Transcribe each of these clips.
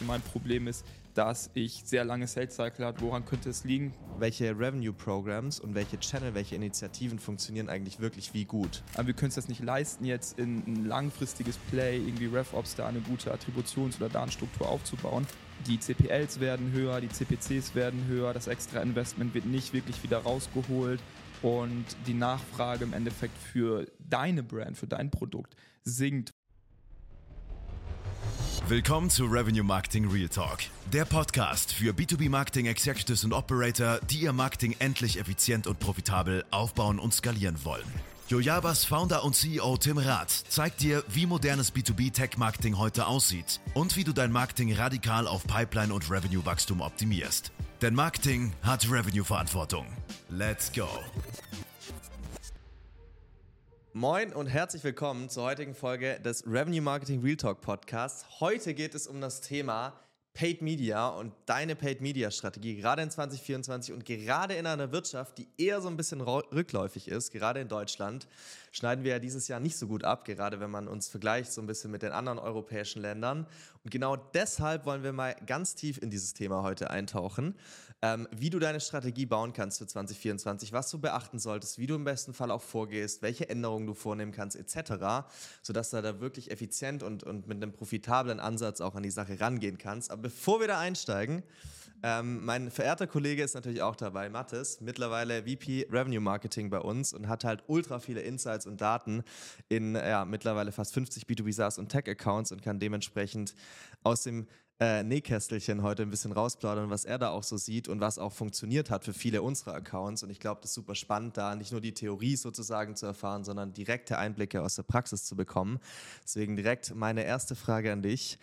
Beispiel mein Problem ist, dass ich sehr lange Sales Cycle habe. Woran könnte es liegen? Welche Revenue Programs und welche Channel, welche Initiativen funktionieren eigentlich wirklich wie gut? Aber wir können es das nicht leisten, jetzt in ein langfristiges Play irgendwie RevOps da eine gute Attributions- oder Datenstruktur aufzubauen. Die CPLs werden höher, die CPCs werden höher, das extra Investment wird nicht wirklich wieder rausgeholt und die Nachfrage im Endeffekt für deine Brand, für dein Produkt sinkt. Willkommen zu Revenue Marketing Real Talk, der Podcast für B2B Marketing Executives und Operator, die ihr Marketing endlich effizient und profitabel aufbauen und skalieren wollen. Jojabas Founder und CEO Tim Rath zeigt dir, wie modernes B2B Tech Marketing heute aussieht und wie du dein Marketing radikal auf Pipeline und Revenue Wachstum optimierst. Denn Marketing hat Revenue Verantwortung. Let's go. Moin und herzlich willkommen zur heutigen Folge des Revenue Marketing Real Talk Podcasts. Heute geht es um das Thema Paid Media und deine Paid Media Strategie, gerade in 2024 und gerade in einer Wirtschaft, die eher so ein bisschen rückläufig ist, gerade in Deutschland, schneiden wir ja dieses Jahr nicht so gut ab, gerade wenn man uns vergleicht so ein bisschen mit den anderen europäischen Ländern. Und genau deshalb wollen wir mal ganz tief in dieses Thema heute eintauchen, ähm, wie du deine Strategie bauen kannst für 2024, was du beachten solltest, wie du im besten Fall auch vorgehst, welche Änderungen du vornehmen kannst, etc., sodass du da wirklich effizient und, und mit einem profitablen Ansatz auch an die Sache rangehen kannst. Aber bevor wir da einsteigen, ähm, mein verehrter Kollege ist natürlich auch dabei, Mathis, mittlerweile VP Revenue Marketing bei uns und hat halt ultra viele Insights und Daten in ja, mittlerweile fast 50 B2B SaaS und Tech Accounts und kann dementsprechend aus dem äh, Nähkästelchen heute ein bisschen rausplaudern, was er da auch so sieht und was auch funktioniert hat für viele unserer Accounts. Und ich glaube, das ist super spannend, da nicht nur die Theorie sozusagen zu erfahren, sondern direkte Einblicke aus der Praxis zu bekommen. Deswegen direkt meine erste Frage an dich.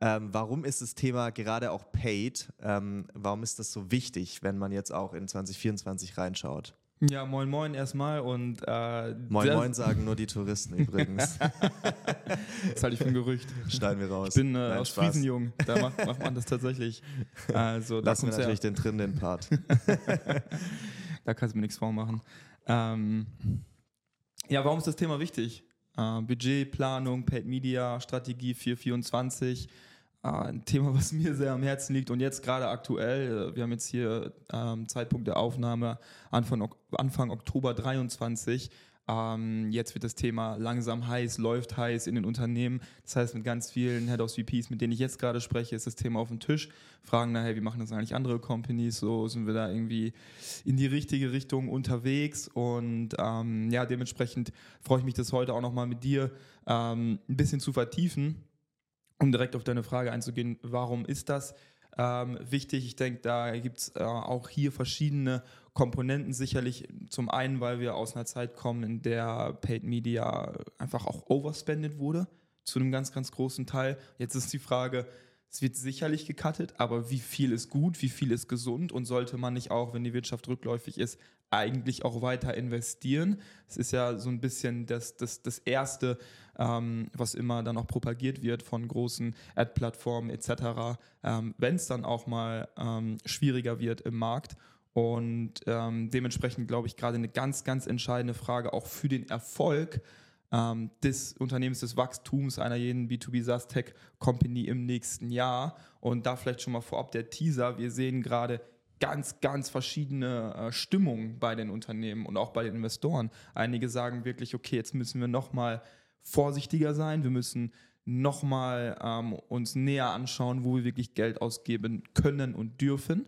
Ähm, warum ist das Thema gerade auch Paid, ähm, warum ist das so wichtig, wenn man jetzt auch in 2024 reinschaut? Ja, moin moin erstmal und äh, Moin moin sagen nur die Touristen übrigens. das halte ich für ein Gerücht. Schneiden wir raus. Ich bin äh, Nein, aus Friesenjung, da macht, macht, man das tatsächlich. Also, Lassen wir natürlich ja. den drin, den Part. da kannst du mir nichts vormachen. Ähm, ja, warum ist das Thema wichtig? Äh, Budgetplanung, Paid Media, Strategie 424 Ah, ein Thema, was mir sehr am Herzen liegt und jetzt gerade aktuell, äh, wir haben jetzt hier ähm, Zeitpunkt der Aufnahme Anfang, Anfang Oktober 23. Ähm, jetzt wird das Thema langsam heiß, läuft heiß in den Unternehmen. Das heißt, mit ganz vielen Head of VPs, mit denen ich jetzt gerade spreche, ist das Thema auf dem Tisch. Fragen nachher, wie machen das eigentlich andere Companies? So sind wir da irgendwie in die richtige Richtung unterwegs. Und ähm, ja, dementsprechend freue ich mich, das heute auch nochmal mit dir ähm, ein bisschen zu vertiefen um direkt auf deine Frage einzugehen, warum ist das ähm, wichtig? Ich denke, da gibt es äh, auch hier verschiedene Komponenten. Sicherlich zum einen, weil wir aus einer Zeit kommen, in der Paid Media einfach auch overspendet wurde, zu einem ganz, ganz großen Teil. Jetzt ist die Frage, es wird sicherlich gecuttet, aber wie viel ist gut, wie viel ist gesund und sollte man nicht auch, wenn die Wirtschaft rückläufig ist, eigentlich auch weiter investieren? Es ist ja so ein bisschen das, das, das Erste, ähm, was immer dann auch propagiert wird von großen Ad-Plattformen etc., ähm, wenn es dann auch mal ähm, schwieriger wird im Markt. Und ähm, dementsprechend glaube ich gerade eine ganz, ganz entscheidende Frage auch für den Erfolg ähm, des Unternehmens, des Wachstums einer jeden B2B SaaS Tech Company im nächsten Jahr. Und da vielleicht schon mal vorab der Teaser. Wir sehen gerade ganz, ganz verschiedene äh, Stimmungen bei den Unternehmen und auch bei den Investoren. Einige sagen wirklich, okay, jetzt müssen wir nochmal vorsichtiger sein. Wir müssen nochmal ähm, uns näher anschauen, wo wir wirklich Geld ausgeben können und dürfen.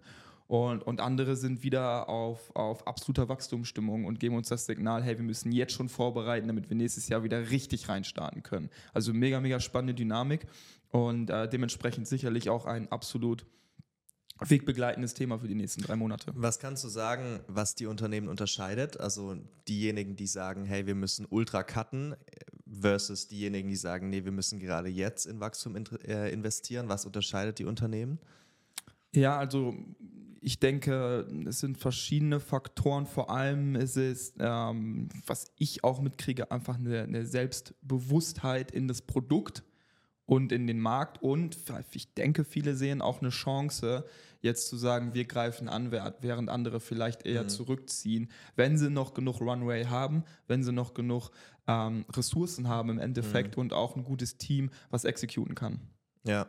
Und, und andere sind wieder auf, auf absoluter Wachstumsstimmung und geben uns das Signal, hey, wir müssen jetzt schon vorbereiten, damit wir nächstes Jahr wieder richtig reinstarten können. Also mega, mega spannende Dynamik und äh, dementsprechend sicherlich auch ein absolut wegbegleitendes Thema für die nächsten drei Monate. Was kannst du sagen, was die Unternehmen unterscheidet? Also diejenigen, die sagen, hey, wir müssen ultra cutten versus diejenigen, die sagen, nee, wir müssen gerade jetzt in Wachstum äh, investieren. Was unterscheidet die Unternehmen? Ja, also ich denke, es sind verschiedene Faktoren. Vor allem ist es, ähm, was ich auch mitkriege, einfach eine, eine, Selbstbewusstheit in das Produkt und in den Markt. Und ich denke, viele sehen auch eine Chance, jetzt zu sagen, wir greifen an, während andere vielleicht eher mhm. zurückziehen, wenn sie noch genug Runway haben, wenn sie noch genug ähm, Ressourcen haben im Endeffekt mhm. und auch ein gutes Team, was exekuten kann. Ja.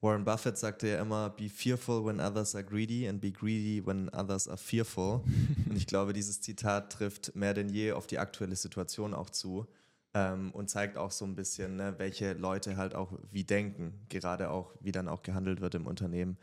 Warren Buffett sagte ja immer, be fearful when others are greedy and be greedy when others are fearful. und ich glaube, dieses Zitat trifft mehr denn je auf die aktuelle Situation auch zu ähm, und zeigt auch so ein bisschen, ne, welche Leute halt auch wie denken, gerade auch, wie dann auch gehandelt wird im Unternehmen.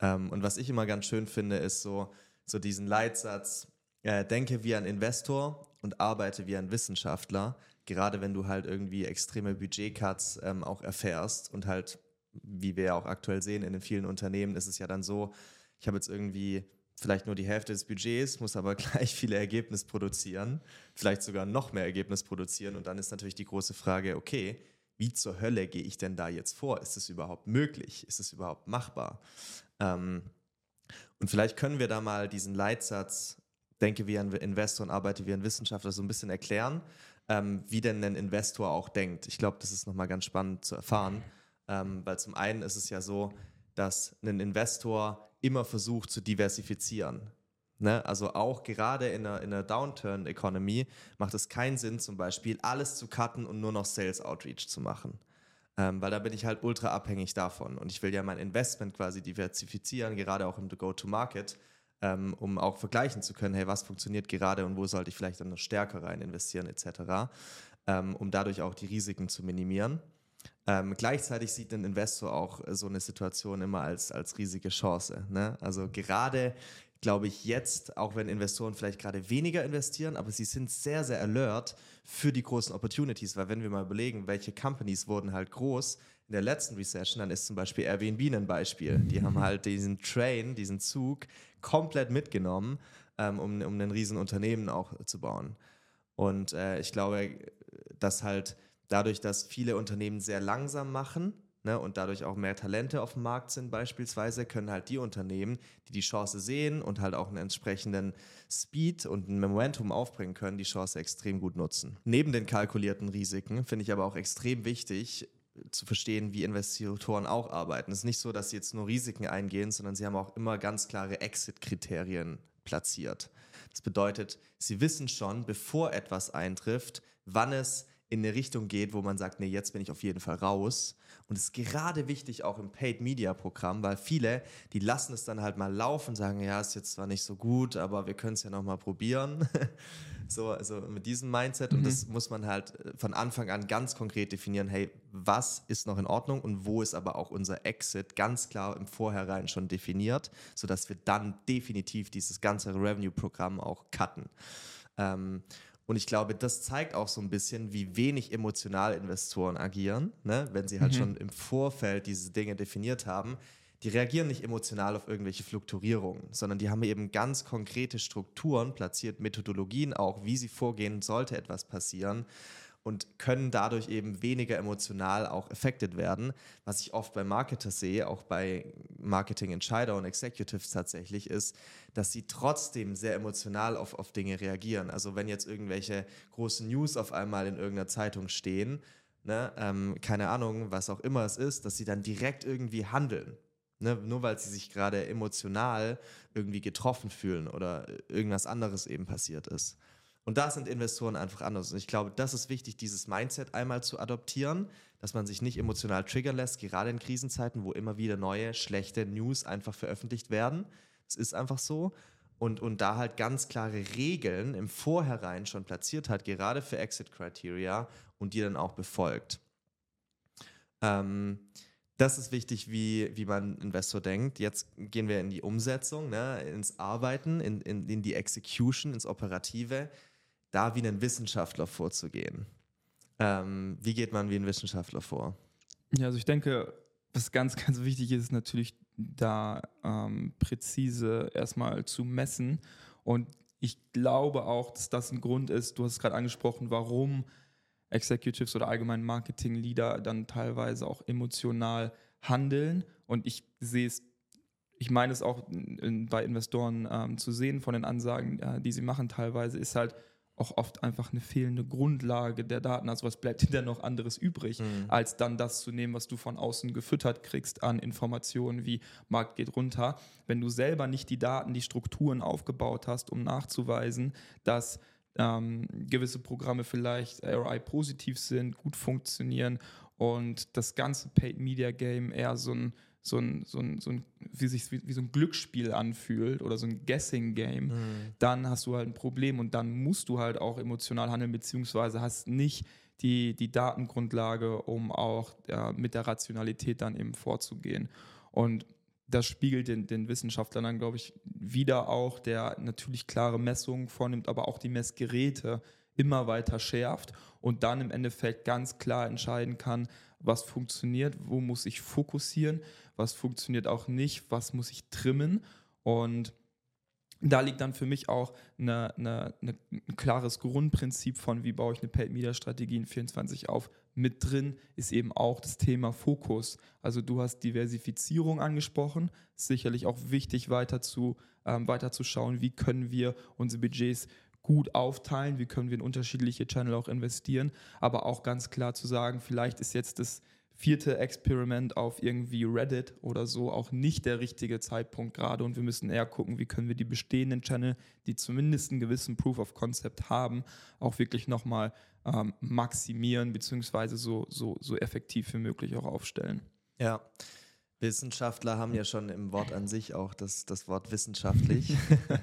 Ähm, und was ich immer ganz schön finde, ist so, so diesen Leitsatz, äh, denke wie ein Investor und arbeite wie ein Wissenschaftler, gerade wenn du halt irgendwie extreme Budgetcuts ähm, auch erfährst und halt, wie wir ja auch aktuell sehen, in den vielen Unternehmen ist es ja dann so, ich habe jetzt irgendwie vielleicht nur die Hälfte des Budgets, muss aber gleich viele Ergebnisse produzieren, vielleicht sogar noch mehr Ergebnis produzieren. Und dann ist natürlich die große Frage, okay, wie zur Hölle gehe ich denn da jetzt vor? Ist es überhaupt möglich? Ist es überhaupt machbar? Ähm, und vielleicht können wir da mal diesen Leitsatz, denke wie ein Investor und arbeite wie ein Wissenschaftler, so ein bisschen erklären, ähm, wie denn ein Investor auch denkt. Ich glaube, das ist nochmal ganz spannend zu erfahren, ähm, weil zum einen ist es ja so, dass ein Investor immer versucht zu diversifizieren. Ne? Also auch gerade in einer, in einer Downturn-Economy macht es keinen Sinn, zum Beispiel alles zu cutten und nur noch Sales Outreach zu machen. Ähm, weil da bin ich halt ultra abhängig davon. Und ich will ja mein Investment quasi diversifizieren, gerade auch im Go-to-Market, ähm, um auch vergleichen zu können, hey, was funktioniert gerade und wo sollte ich vielleicht dann noch stärker rein investieren, etc., ähm, um dadurch auch die Risiken zu minimieren. Ähm, gleichzeitig sieht ein Investor auch äh, so eine Situation immer als, als riesige Chance. Ne? Also gerade, glaube ich, jetzt, auch wenn Investoren vielleicht gerade weniger investieren, aber sie sind sehr, sehr alert für die großen Opportunities, weil wenn wir mal überlegen, welche Companies wurden halt groß in der letzten Recession, dann ist zum Beispiel Airbnb ein Beispiel. Die haben halt diesen Train, diesen Zug komplett mitgenommen, ähm, um, um ein Riesenunternehmen auch zu bauen. Und äh, ich glaube, dass halt dadurch, dass viele Unternehmen sehr langsam machen ne, und dadurch auch mehr Talente auf dem Markt sind beispielsweise, können halt die Unternehmen, die die Chance sehen und halt auch einen entsprechenden Speed und ein Momentum aufbringen können, die Chance extrem gut nutzen. Neben den kalkulierten Risiken finde ich aber auch extrem wichtig, zu verstehen, wie Investoren auch arbeiten. Es ist nicht so, dass sie jetzt nur Risiken eingehen, sondern sie haben auch immer ganz klare Exit-Kriterien platziert. Das bedeutet, sie wissen schon, bevor etwas eintrifft, wann es in eine Richtung geht, wo man sagt, nee, jetzt bin ich auf jeden Fall raus. Und es ist gerade wichtig auch im Paid Media Programm, weil viele, die lassen es dann halt mal laufen, sagen, ja, ist jetzt zwar nicht so gut, aber wir können es ja noch mal probieren. so, also mit diesem Mindset mhm. und das muss man halt äh, von Anfang an ganz konkret definieren, hey, was ist noch in Ordnung und wo ist aber auch unser Exit ganz klar im Vorhinein schon definiert, sodass wir dann definitiv dieses ganze Revenue Programm auch cutten. Ähm, und ich glaube, das zeigt auch so ein bisschen, wie wenig emotional Investoren agieren, ne? wenn sie halt mhm. schon im Vorfeld diese Dinge definiert haben. Die reagieren nicht emotional auf irgendwelche Fluktuierungen, sondern die haben eben ganz konkrete Strukturen platziert, Methodologien auch, wie sie vorgehen, sollte etwas passieren und können dadurch eben weniger emotional auch affected werden. Was ich oft bei Marketers sehe, auch bei Marketing-Entscheider und Executives tatsächlich, ist, dass sie trotzdem sehr emotional auf, auf Dinge reagieren. Also wenn jetzt irgendwelche großen News auf einmal in irgendeiner Zeitung stehen, ne, ähm, keine Ahnung, was auch immer es ist, dass sie dann direkt irgendwie handeln. Ne, nur weil sie sich gerade emotional irgendwie getroffen fühlen oder irgendwas anderes eben passiert ist. Und da sind Investoren einfach anders. Und ich glaube, das ist wichtig, dieses Mindset einmal zu adoptieren, dass man sich nicht emotional triggern lässt, gerade in Krisenzeiten, wo immer wieder neue, schlechte News einfach veröffentlicht werden. Es ist einfach so. Und, und da halt ganz klare Regeln im Vorhinein schon platziert hat, gerade für Exit-Criteria und die dann auch befolgt. Ähm, das ist wichtig, wie, wie man Investor denkt. Jetzt gehen wir in die Umsetzung, ne, ins Arbeiten, in, in, in die Execution, ins Operative da wie ein Wissenschaftler vorzugehen. Ähm, wie geht man wie ein Wissenschaftler vor? Ja, also ich denke, was ganz, ganz wichtig ist, ist natürlich da ähm, präzise erstmal zu messen. Und ich glaube auch, dass das ein Grund ist, du hast es gerade angesprochen, warum Executives oder allgemein Marketing-Leader dann teilweise auch emotional handeln. Und ich sehe es, ich meine es auch in, bei Investoren ähm, zu sehen von den Ansagen, äh, die sie machen teilweise, ist halt, auch oft einfach eine fehlende Grundlage der Daten. Also was bleibt dir denn noch anderes übrig, mhm. als dann das zu nehmen, was du von außen gefüttert kriegst an Informationen wie Markt geht runter. Wenn du selber nicht die Daten, die Strukturen aufgebaut hast, um nachzuweisen, dass ähm, gewisse Programme vielleicht ROI positiv sind, gut funktionieren und das ganze Paid Media Game eher so ein, so ein, so ein, so ein wie sich wie, wie, so ein Glücksspiel anfühlt oder so ein Guessing Game, mhm. dann hast du halt ein Problem und dann musst du halt auch emotional handeln, beziehungsweise hast nicht die, die Datengrundlage, um auch ja, mit der Rationalität dann eben vorzugehen. Und das spiegelt den, den Wissenschaftlern dann, glaube ich, wieder auch, der natürlich klare Messungen vornimmt, aber auch die Messgeräte immer weiter schärft und dann im Endeffekt ganz klar entscheiden kann, was funktioniert, wo muss ich fokussieren, was funktioniert auch nicht, was muss ich trimmen. Und da liegt dann für mich auch eine, eine, eine, ein klares Grundprinzip von, wie baue ich eine Paid-Media-Strategie in 24 auf. Mit drin ist eben auch das Thema Fokus. Also du hast Diversifizierung angesprochen, sicherlich auch wichtig weiter zu, ähm, weiter zu schauen, wie können wir unsere Budgets gut aufteilen, wie können wir in unterschiedliche Channel auch investieren, aber auch ganz klar zu sagen, vielleicht ist jetzt das vierte Experiment auf irgendwie Reddit oder so auch nicht der richtige Zeitpunkt gerade und wir müssen eher gucken, wie können wir die bestehenden Channel, die zumindest einen gewissen Proof of Concept haben, auch wirklich nochmal ähm, maximieren beziehungsweise so, so, so effektiv wie möglich auch aufstellen. Ja. Wissenschaftler haben ja schon im Wort an sich auch das, das Wort wissenschaftlich.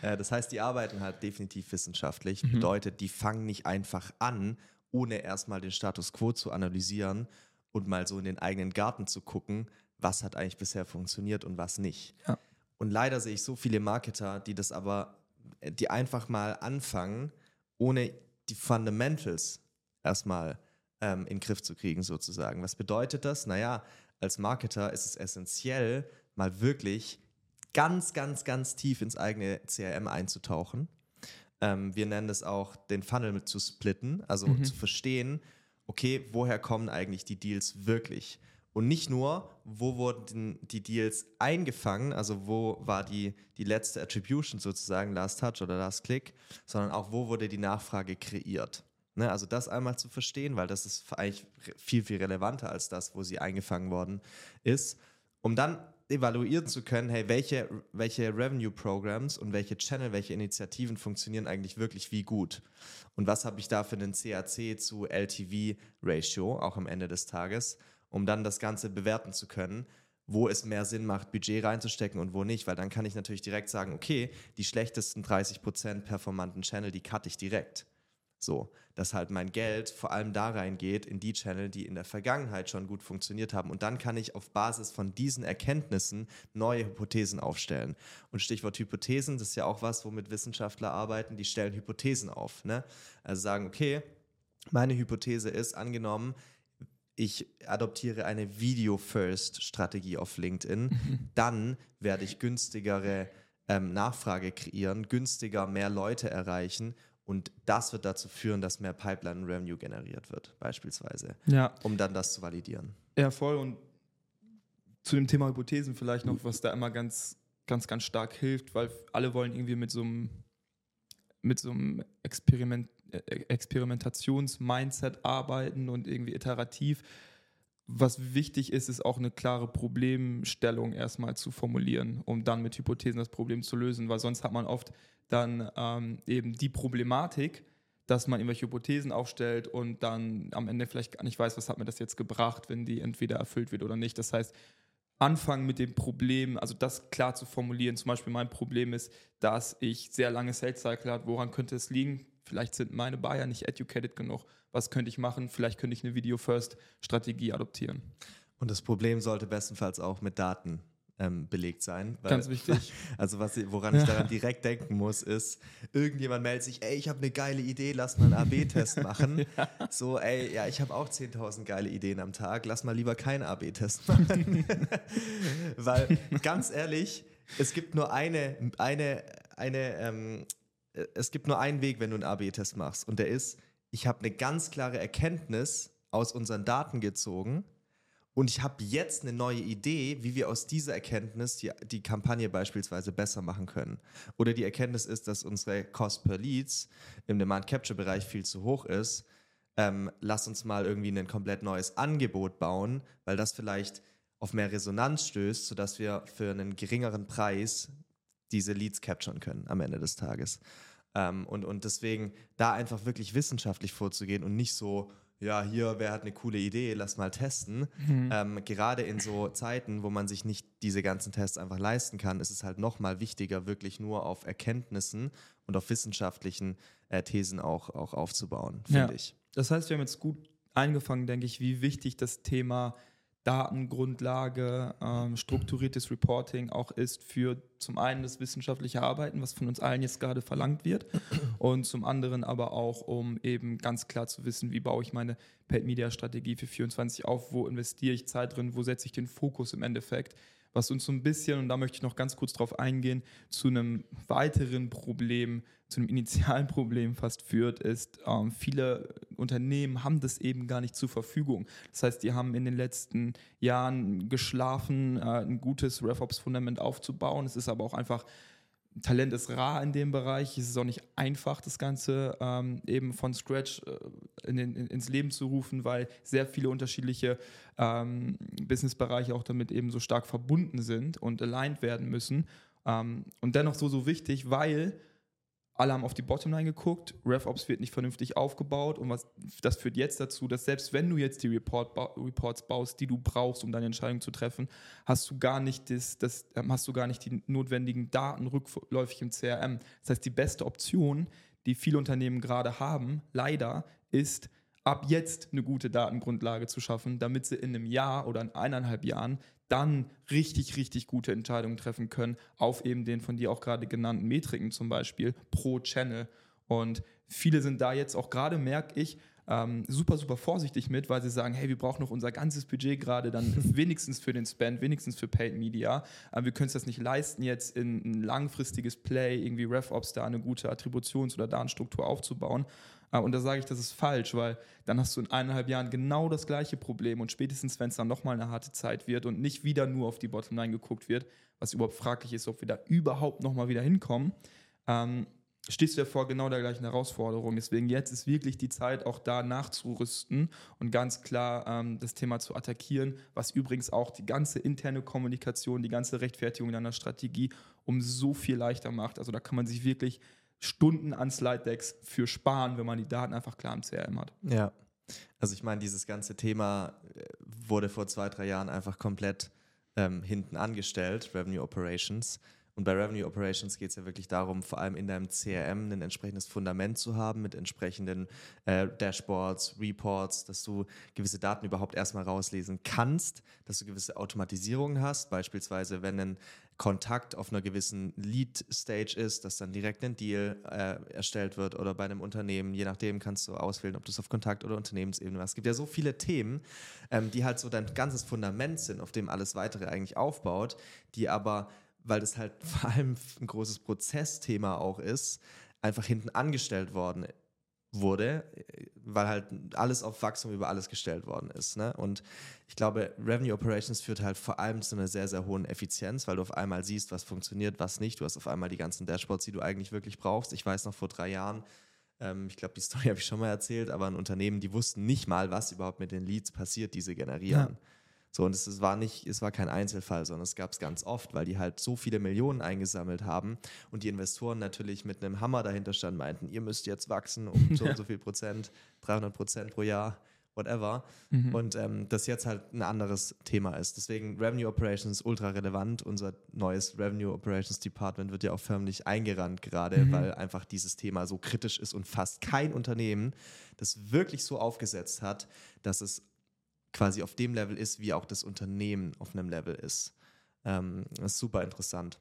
Äh, das heißt, die arbeiten halt definitiv wissenschaftlich. Mhm. Bedeutet, die fangen nicht einfach an, ohne erstmal den Status quo zu analysieren und mal so in den eigenen Garten zu gucken, was hat eigentlich bisher funktioniert und was nicht. Ja. Und leider sehe ich so viele Marketer, die das aber, die einfach mal anfangen, ohne die Fundamentals erstmal ähm, in den Griff zu kriegen, sozusagen. Was bedeutet das? Naja, als Marketer ist es essentiell, mal wirklich ganz, ganz, ganz tief ins eigene CRM einzutauchen. Ähm, wir nennen das auch den Funnel mit zu splitten, also mhm. zu verstehen, okay, woher kommen eigentlich die Deals wirklich? Und nicht nur, wo wurden die Deals eingefangen, also wo war die, die letzte Attribution sozusagen, Last Touch oder Last Click, sondern auch, wo wurde die Nachfrage kreiert. Ne, also das einmal zu verstehen, weil das ist eigentlich viel, viel relevanter als das, wo sie eingefangen worden ist, um dann evaluieren zu können, hey, welche, welche Revenue-Programs und welche Channel, welche Initiativen funktionieren eigentlich wirklich wie gut. Und was habe ich da für einen CAC zu LTV-Ratio, auch am Ende des Tages, um dann das Ganze bewerten zu können, wo es mehr Sinn macht, Budget reinzustecken und wo nicht, weil dann kann ich natürlich direkt sagen, okay, die schlechtesten 30% performanten Channel, die cutte ich direkt. So, dass halt mein Geld vor allem da reingeht in die Channel, die in der Vergangenheit schon gut funktioniert haben. Und dann kann ich auf Basis von diesen Erkenntnissen neue Hypothesen aufstellen. Und Stichwort Hypothesen, das ist ja auch was, womit Wissenschaftler arbeiten, die stellen Hypothesen auf. Ne? Also sagen, okay, meine Hypothese ist angenommen, ich adoptiere eine Video-First-Strategie auf LinkedIn, mhm. dann werde ich günstigere ähm, Nachfrage kreieren, günstiger mehr Leute erreichen und das wird dazu führen, dass mehr Pipeline Revenue generiert wird, beispielsweise. Ja. Um dann das zu validieren. Ja, voll. Und zu dem Thema Hypothesen vielleicht noch, was da immer ganz, ganz, ganz stark hilft, weil alle wollen irgendwie mit so einem, mit so einem Experiment, äh, Experimentations-Mindset arbeiten und irgendwie iterativ. Was wichtig ist, ist auch eine klare Problemstellung erstmal zu formulieren, um dann mit Hypothesen das Problem zu lösen, weil sonst hat man oft dann ähm, eben die Problematik, dass man irgendwelche Hypothesen aufstellt und dann am Ende vielleicht gar nicht weiß, was hat mir das jetzt gebracht, wenn die entweder erfüllt wird oder nicht. Das heißt, anfangen mit dem Problem, also das klar zu formulieren. Zum Beispiel mein Problem ist, dass ich sehr lange Sales Cycle habe. Woran könnte es liegen? Vielleicht sind meine Buyer nicht educated genug. Was könnte ich machen? Vielleicht könnte ich eine Video-First-Strategie adoptieren. Und das Problem sollte bestenfalls auch mit Daten ähm, belegt sein. Weil, Ganz wichtig. Also was, woran ich daran direkt denken muss, ist, irgendjemand meldet sich, ey, ich habe eine geile Idee, lass mal einen AB-Test machen. ja. So, ey, ja, ich habe auch 10.000 geile Ideen am Tag, lass mal lieber keinen AB-Test machen. weil, ganz ehrlich, es gibt nur eine, eine, eine, ähm, es gibt nur einen Weg, wenn du einen AB-Test machst. Und der ist, ich habe eine ganz klare Erkenntnis aus unseren Daten gezogen, und ich habe jetzt eine neue Idee, wie wir aus dieser Erkenntnis die, die Kampagne beispielsweise besser machen können. Oder die Erkenntnis ist, dass unsere Cost per Leads im Demand Capture Bereich viel zu hoch ist. Ähm, lass uns mal irgendwie ein komplett neues Angebot bauen, weil das vielleicht auf mehr Resonanz stößt, sodass wir für einen geringeren Preis diese Leads capturen können am Ende des Tages. Ähm, und, und deswegen da einfach wirklich wissenschaftlich vorzugehen und nicht so ja, hier, wer hat eine coole Idee, lass mal testen. Mhm. Ähm, gerade in so Zeiten, wo man sich nicht diese ganzen Tests einfach leisten kann, ist es halt nochmal wichtiger, wirklich nur auf Erkenntnissen und auf wissenschaftlichen äh, Thesen auch, auch aufzubauen, finde Ja. ich. Das heißt, wir haben jetzt gut eingefangen, denke ich, wie wichtig das Thema Datengrundlage, ähm, strukturiertes Reporting auch ist für zum einen das wissenschaftliche Arbeiten, was von uns allen jetzt gerade verlangt wird, und zum anderen aber auch, um eben ganz klar zu wissen, wie baue ich meine Paid-Media-Strategie für 24 auf, wo investiere ich Zeit drin, wo setze ich den Fokus im Endeffekt, was uns so ein bisschen, und da möchte ich noch ganz kurz drauf eingehen, zu einem weiteren Problem, zu einem initialen Problem fast führt, ist, ähm, viele Unternehmen haben das eben gar nicht zur Verfügung. Das heißt, die haben in den letzten Jahren geschlafen, äh, ein gutes RevOps-Fundament aufzubauen. Es ist aber auch einfach Talent ist rar in dem Bereich. Es ist auch nicht einfach, das Ganze ähm, eben von Scratch äh, in in, ins Leben zu rufen, weil sehr viele unterschiedliche ähm, Businessbereiche auch damit eben so stark verbunden sind und aligned werden müssen. Ähm, und dennoch so, so wichtig, weil alle haben auf die Bottomline geguckt, RevOps wird nicht vernünftig aufgebaut und was, das führt jetzt dazu, dass selbst wenn du jetzt die Report Reports baust, die du brauchst, um deine Entscheidung zu treffen, hast du gar nicht, das, das, ähm, hast du gar nicht die notwendigen Daten rückläufig im CRM. Das heißt, die beste Option, die viele Unternehmen gerade haben, leider, ist ab jetzt eine gute Datengrundlage zu schaffen, damit sie in einem Jahr oder in eineinhalb Jahren dann richtig, richtig gute Entscheidungen treffen können auf eben den von dir auch gerade genannten Metriken zum Beispiel pro Channel. Und viele sind da jetzt auch gerade, merke ich, ähm, super, super vorsichtig mit, weil sie sagen, hey, wir brauchen noch unser ganzes Budget gerade dann wenigstens für den Spend, wenigstens für Paid Media. Aber wir können es das nicht leisten, jetzt in ein langfristiges Play, irgendwie RevOps da eine gute Attributions- oder Datenstruktur aufzubauen. Äh, Und da sage ich, das ist falsch, weil dann hast du in eineinhalb Jahren genau das gleiche Problem und spätestens, wenn es dann nochmal eine harte Zeit wird und nicht wieder nur auf die Bottomline geguckt wird, was überhaupt fraglich ist, ob wir da überhaupt nochmal wieder hinkommen, ähm, stehst du ja vor genau der gleichen Herausforderung. Deswegen jetzt ist wirklich die Zeit, auch da nachzurüsten und ganz klar ähm, das Thema zu attackieren, was übrigens auch die ganze interne Kommunikation, die ganze Rechtfertigung deiner Strategie um so viel leichter macht. Also da kann man sich wirklich Stunden an Slide Decks für sparen, wenn man die Daten einfach klar im CRM hat. Ja. Also ich meine, dieses ganze Thema äh, wurde vor zwei, drei Jahren einfach komplett ähm, hinten angestellt, Revenue Operations. Und bei Revenue Operations geht es ja wirklich darum, vor allem in deinem CRM ein entsprechendes Fundament zu haben mit entsprechenden äh, Dashboards, Reports, dass du gewisse Daten überhaupt erstmal rauslesen kannst, dass du gewisse Automatisierungen hast, beispielsweise wenn ein Kontakt auf einer gewissen Lead-Stage ist, dass dann direkt ein Deal äh, erstellt wird oder bei einem Unternehmen, je nachdem kannst du auswählen, ob du es auf Kontakt- oder Unternehmensebene machst. Es gibt ja so viele Themen, ähm, die halt so dein ganzes Fundament sind, auf dem alles weitere eigentlich aufbaut, die aber weil das halt vor allem ein großes Prozessthema auch ist, einfach hinten angestellt worden wurde, weil halt alles auf Wachstum über alles gestellt worden ist. Ne? Und ich glaube, Revenue Operations führt halt vor allem zu einer sehr, sehr hohen Effizienz, weil du auf einmal siehst, was funktioniert, was nicht. Du hast auf einmal die ganzen Dashboards, die du eigentlich wirklich brauchst. Ich weiß noch vor drei Jahren, ähm, ich glaube, die Story habe ich schon mal erzählt, aber ein Unternehmen, die wussten nicht mal, was überhaupt mit den Leads passiert, die sie generieren. Ja. So, und es, es war nicht, es war kein Einzelfall, sondern es gab es ganz oft, weil die halt so viele Millionen eingesammelt haben und die Investoren natürlich mit einem Hammer dahinter standen, meinten, ihr müsst jetzt wachsen um so und so viel Prozent, 300 Prozent pro Jahr, whatever. Und ähm, das jetzt halt ein anderes Thema ist. Deswegen Revenue Operations ultra relevant. Unser neues Revenue Operations Department wird ja auch förmlich eingerannt gerade, weil einfach dieses Thema so kritisch ist und fast kein Unternehmen das wirklich so aufgesetzt hat, dass es quasi auf dem Level ist, wie auch das Unternehmen auf einem Level ist. Ähm, das ist super interessant.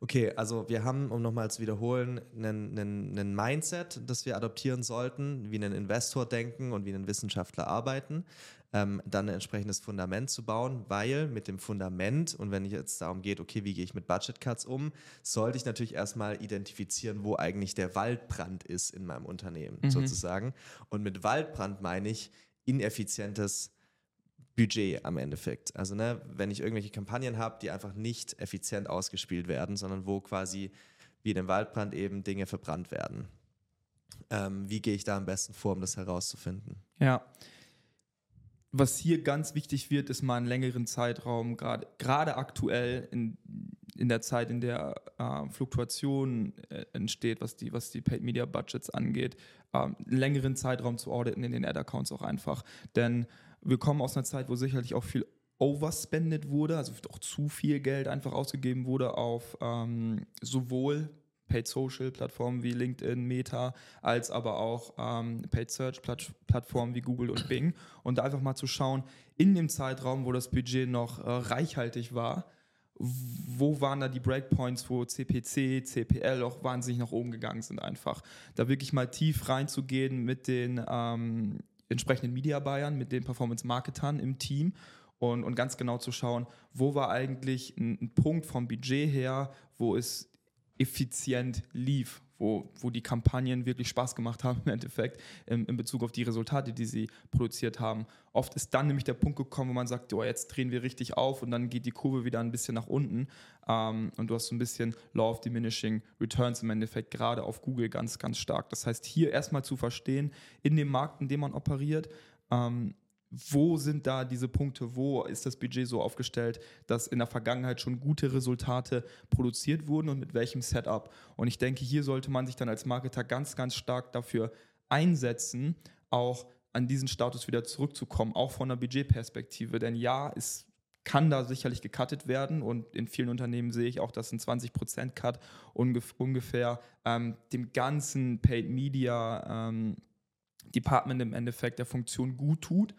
Okay, also wir haben, um nochmal zu wiederholen, einen, einen, einen Mindset, das wir adoptieren sollten, wie ein Investor denken und wie ein Wissenschaftler arbeiten, ähm, dann ein entsprechendes Fundament zu bauen, weil mit dem Fundament und wenn es jetzt darum geht, okay, wie gehe ich mit Budget Cuts um, sollte ich natürlich erstmal identifizieren, wo eigentlich der Waldbrand ist in meinem Unternehmen sozusagen. Und mit Waldbrand meine ich ineffizientes Budget am Endeffekt. Also ne, wenn ich irgendwelche Kampagnen habe, die einfach nicht effizient ausgespielt werden, sondern wo quasi wie in dem Waldbrand eben Dinge verbrannt werden. Ähm, wie gehe ich da am besten vor, um das herauszufinden? Ja. Was hier ganz wichtig wird, ist mal einen längeren Zeitraum, gerade aktuell in, in der Zeit, in der äh, Fluktuation äh, entsteht, was die, was die Paid Media Budgets angeht, äh, längeren Zeitraum zu auditen in den Ad-Accounts auch einfach. Denn wir kommen aus einer Zeit, wo sicherlich auch viel overspendet wurde, also auch zu viel Geld einfach ausgegeben wurde auf ähm, sowohl Paid Social Plattformen wie LinkedIn, Meta, als aber auch ähm, Paid Search Plattformen wie Google und Bing. Und da einfach mal zu schauen, in dem Zeitraum, wo das Budget noch äh, reichhaltig war, wo waren da die Breakpoints, wo CPC, CPL auch wahnsinnig nach oben gegangen sind einfach. Da wirklich mal tief reinzugehen mit den ähm, entsprechenden Media-Buyern, mit den Performance-Marketern im Team und, und ganz genau zu schauen, wo war eigentlich ein, ein Punkt vom Budget her, wo es effizient lief, wo, wo die Kampagnen wirklich Spaß gemacht haben im Endeffekt in, in, Bezug auf die Resultate, die sie produziert haben. Oft ist dann nämlich der Punkt gekommen, wo man sagt, oh, jetzt drehen wir richtig auf und dann geht die Kurve wieder ein bisschen nach unten ähm, und du hast so ein bisschen Law of Diminishing Returns im Endeffekt gerade auf Google ganz, ganz stark. Das heißt, hier erstmal zu verstehen, in dem Markt, in dem man operiert, ähm, wo sind da diese Punkte, wo ist das Budget so aufgestellt, dass in der Vergangenheit schon gute Resultate produziert wurden und mit welchem Setup. Und ich denke, hier sollte man sich dann als Marketer ganz, ganz stark dafür einsetzen, auch an diesen Status wieder zurückzukommen, auch von der Budgetperspektive. Denn ja, es kann da sicherlich gecuttet werden und in vielen Unternehmen sehe ich auch, dass ein 20% Cut ungef ungefähr ähm, dem ganzen Paid Media ähm, Department im Endeffekt der Funktion gut tut.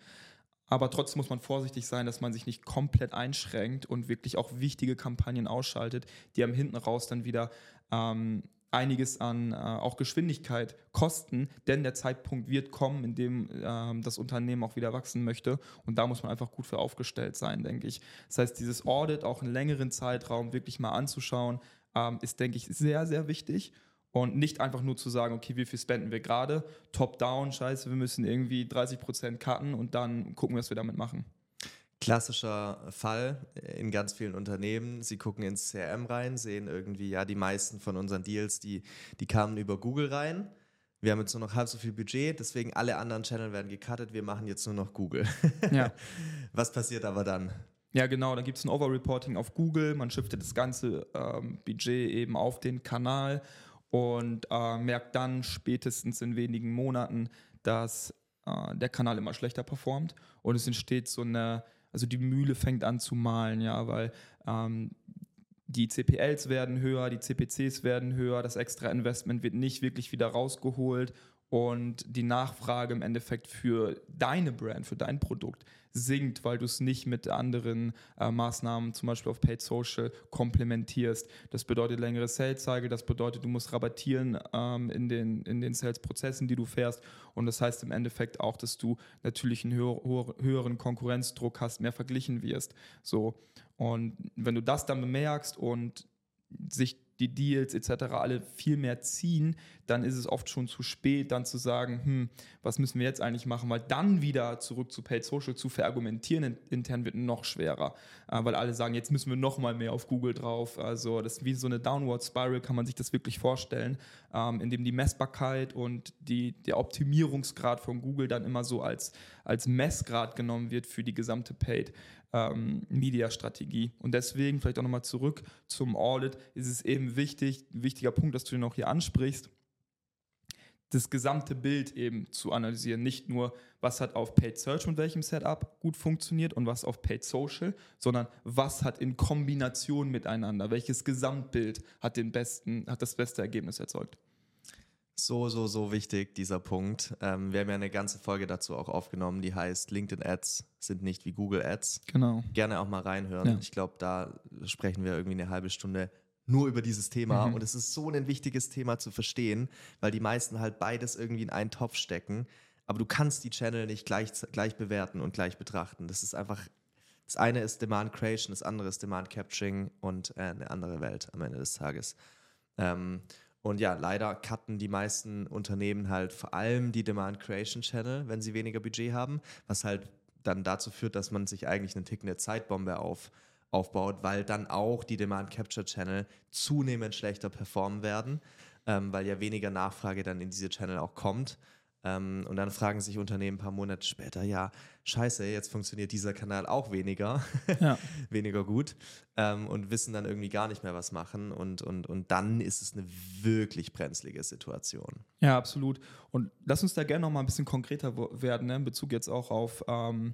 Aber trotzdem muss man vorsichtig sein, dass man sich nicht komplett einschränkt und wirklich auch wichtige Kampagnen ausschaltet, die am hinten raus dann wieder ähm, einiges an äh, auch Geschwindigkeit kosten, denn der Zeitpunkt wird kommen, in dem ähm, das Unternehmen auch wieder wachsen möchte und da muss man einfach gut für aufgestellt sein, denke ich. Das heißt, dieses Audit auch einen längeren Zeitraum wirklich mal anzuschauen, ähm, ist, denke ich, sehr, sehr wichtig und nicht einfach nur zu sagen, okay, wie viel spenden wir gerade, top-down, scheiße, wir müssen irgendwie 30% cutten und dann gucken, was wir damit machen. Klassischer Fall in ganz vielen Unternehmen. Sie gucken ins CRM rein, sehen irgendwie, ja, die meisten von unseren Deals, die, die kamen über Google rein. Wir haben jetzt nur noch halb so viel Budget, deswegen alle anderen Channel werden gecuttet, wir machen jetzt nur noch Google. Ja. Was passiert aber dann? Ja, genau, dann gibt es ein Overreporting auf Google, man shiftet das ganze ähm, Budget eben auf den Kanal und äh, merkt dann spätestens in wenigen Monaten, dass äh, der Kanal immer schlechter performt. Und es entsteht so eine, also die Mühle fängt an zu malen, ja, weil ähm, die CPLs werden höher, die CPCs werden höher, das extra Investment wird nicht wirklich wieder rausgeholt und die Nachfrage im Endeffekt für deine Brand, für dein Produkt sinkt, weil du es nicht mit anderen äh, Maßnahmen, zum Beispiel auf Paid Social, komplementierst. Das bedeutet längere Sales-Cycle, das bedeutet, du musst rabattieren ähm, in den, in den Sales-Prozessen, die du fährst. Und das heißt im Endeffekt auch, dass du natürlich einen höher, höheren Konkurrenzdruck hast, mehr verglichen wirst. So. Und wenn du das dann bemerkst und sich die Deals etc. alle viel mehr ziehen, dann ist es oft schon zu spät, dann zu sagen, hm, was müssen wir jetzt eigentlich machen, weil dann wieder zurück zu Paid Social zu verargumentieren intern wird noch schwerer, äh, weil alle sagen, jetzt müssen wir noch mal mehr auf Google drauf. Also das ist wie so eine Downward Spiral, kann man sich das wirklich vorstellen, ähm, in dem die Messbarkeit und die, der Optimierungsgrad von Google dann immer so als, als Messgrad genommen wird für die gesamte Paid ähm, Media-Strategie. Und deswegen, vielleicht auch nochmal zurück zum Audit, ist es eben wichtig, wichtiger Punkt, dass du den auch hier ansprichst, das gesamte Bild eben zu analysieren. Nicht nur, was hat auf Paid Search und welchem Setup gut funktioniert und was auf Paid Social, sondern was hat in Kombination miteinander, welches Gesamtbild hat, den besten, hat das beste Ergebnis erzeugt. So, so, so wichtig, dieser Punkt. Ähm, wir haben ja eine ganze Folge dazu auch aufgenommen, die heißt LinkedIn Ads sind nicht wie Google Ads. Genau. Gerne auch mal reinhören. Ja. Ich glaube, da sprechen wir irgendwie eine halbe Stunde nur über dieses Thema. Mhm. Und es ist so ein wichtiges Thema zu verstehen, weil die meisten halt beides irgendwie in einen Topf stecken. Aber du kannst die Channel nicht gleich, gleich bewerten und gleich betrachten. Das ist einfach, das eine ist Demand Creation, das andere ist Demand Capturing und äh, eine andere Welt am Ende des Tages. Ähm, und ja, leider cutten die meisten Unternehmen halt vor allem die Demand Creation Channel, wenn sie weniger Budget haben, was halt dann dazu führt, dass man sich eigentlich eine tickende Zeitbombe auf, aufbaut, weil dann auch die Demand Capture Channel zunehmend schlechter performen werden, ähm, weil ja weniger Nachfrage dann in diese Channel auch kommt. Ähm, und dann fragen sich Unternehmen ein paar Monate später, ja, scheiße, jetzt funktioniert dieser Kanal auch weniger, ja. weniger gut ähm, und wissen dann irgendwie gar nicht mehr, was machen. Und, und, und dann ist es eine wirklich brenzlige Situation. Ja, absolut. Und lass uns da gerne noch mal ein bisschen konkreter werden, ne, in Bezug jetzt auch auf ähm,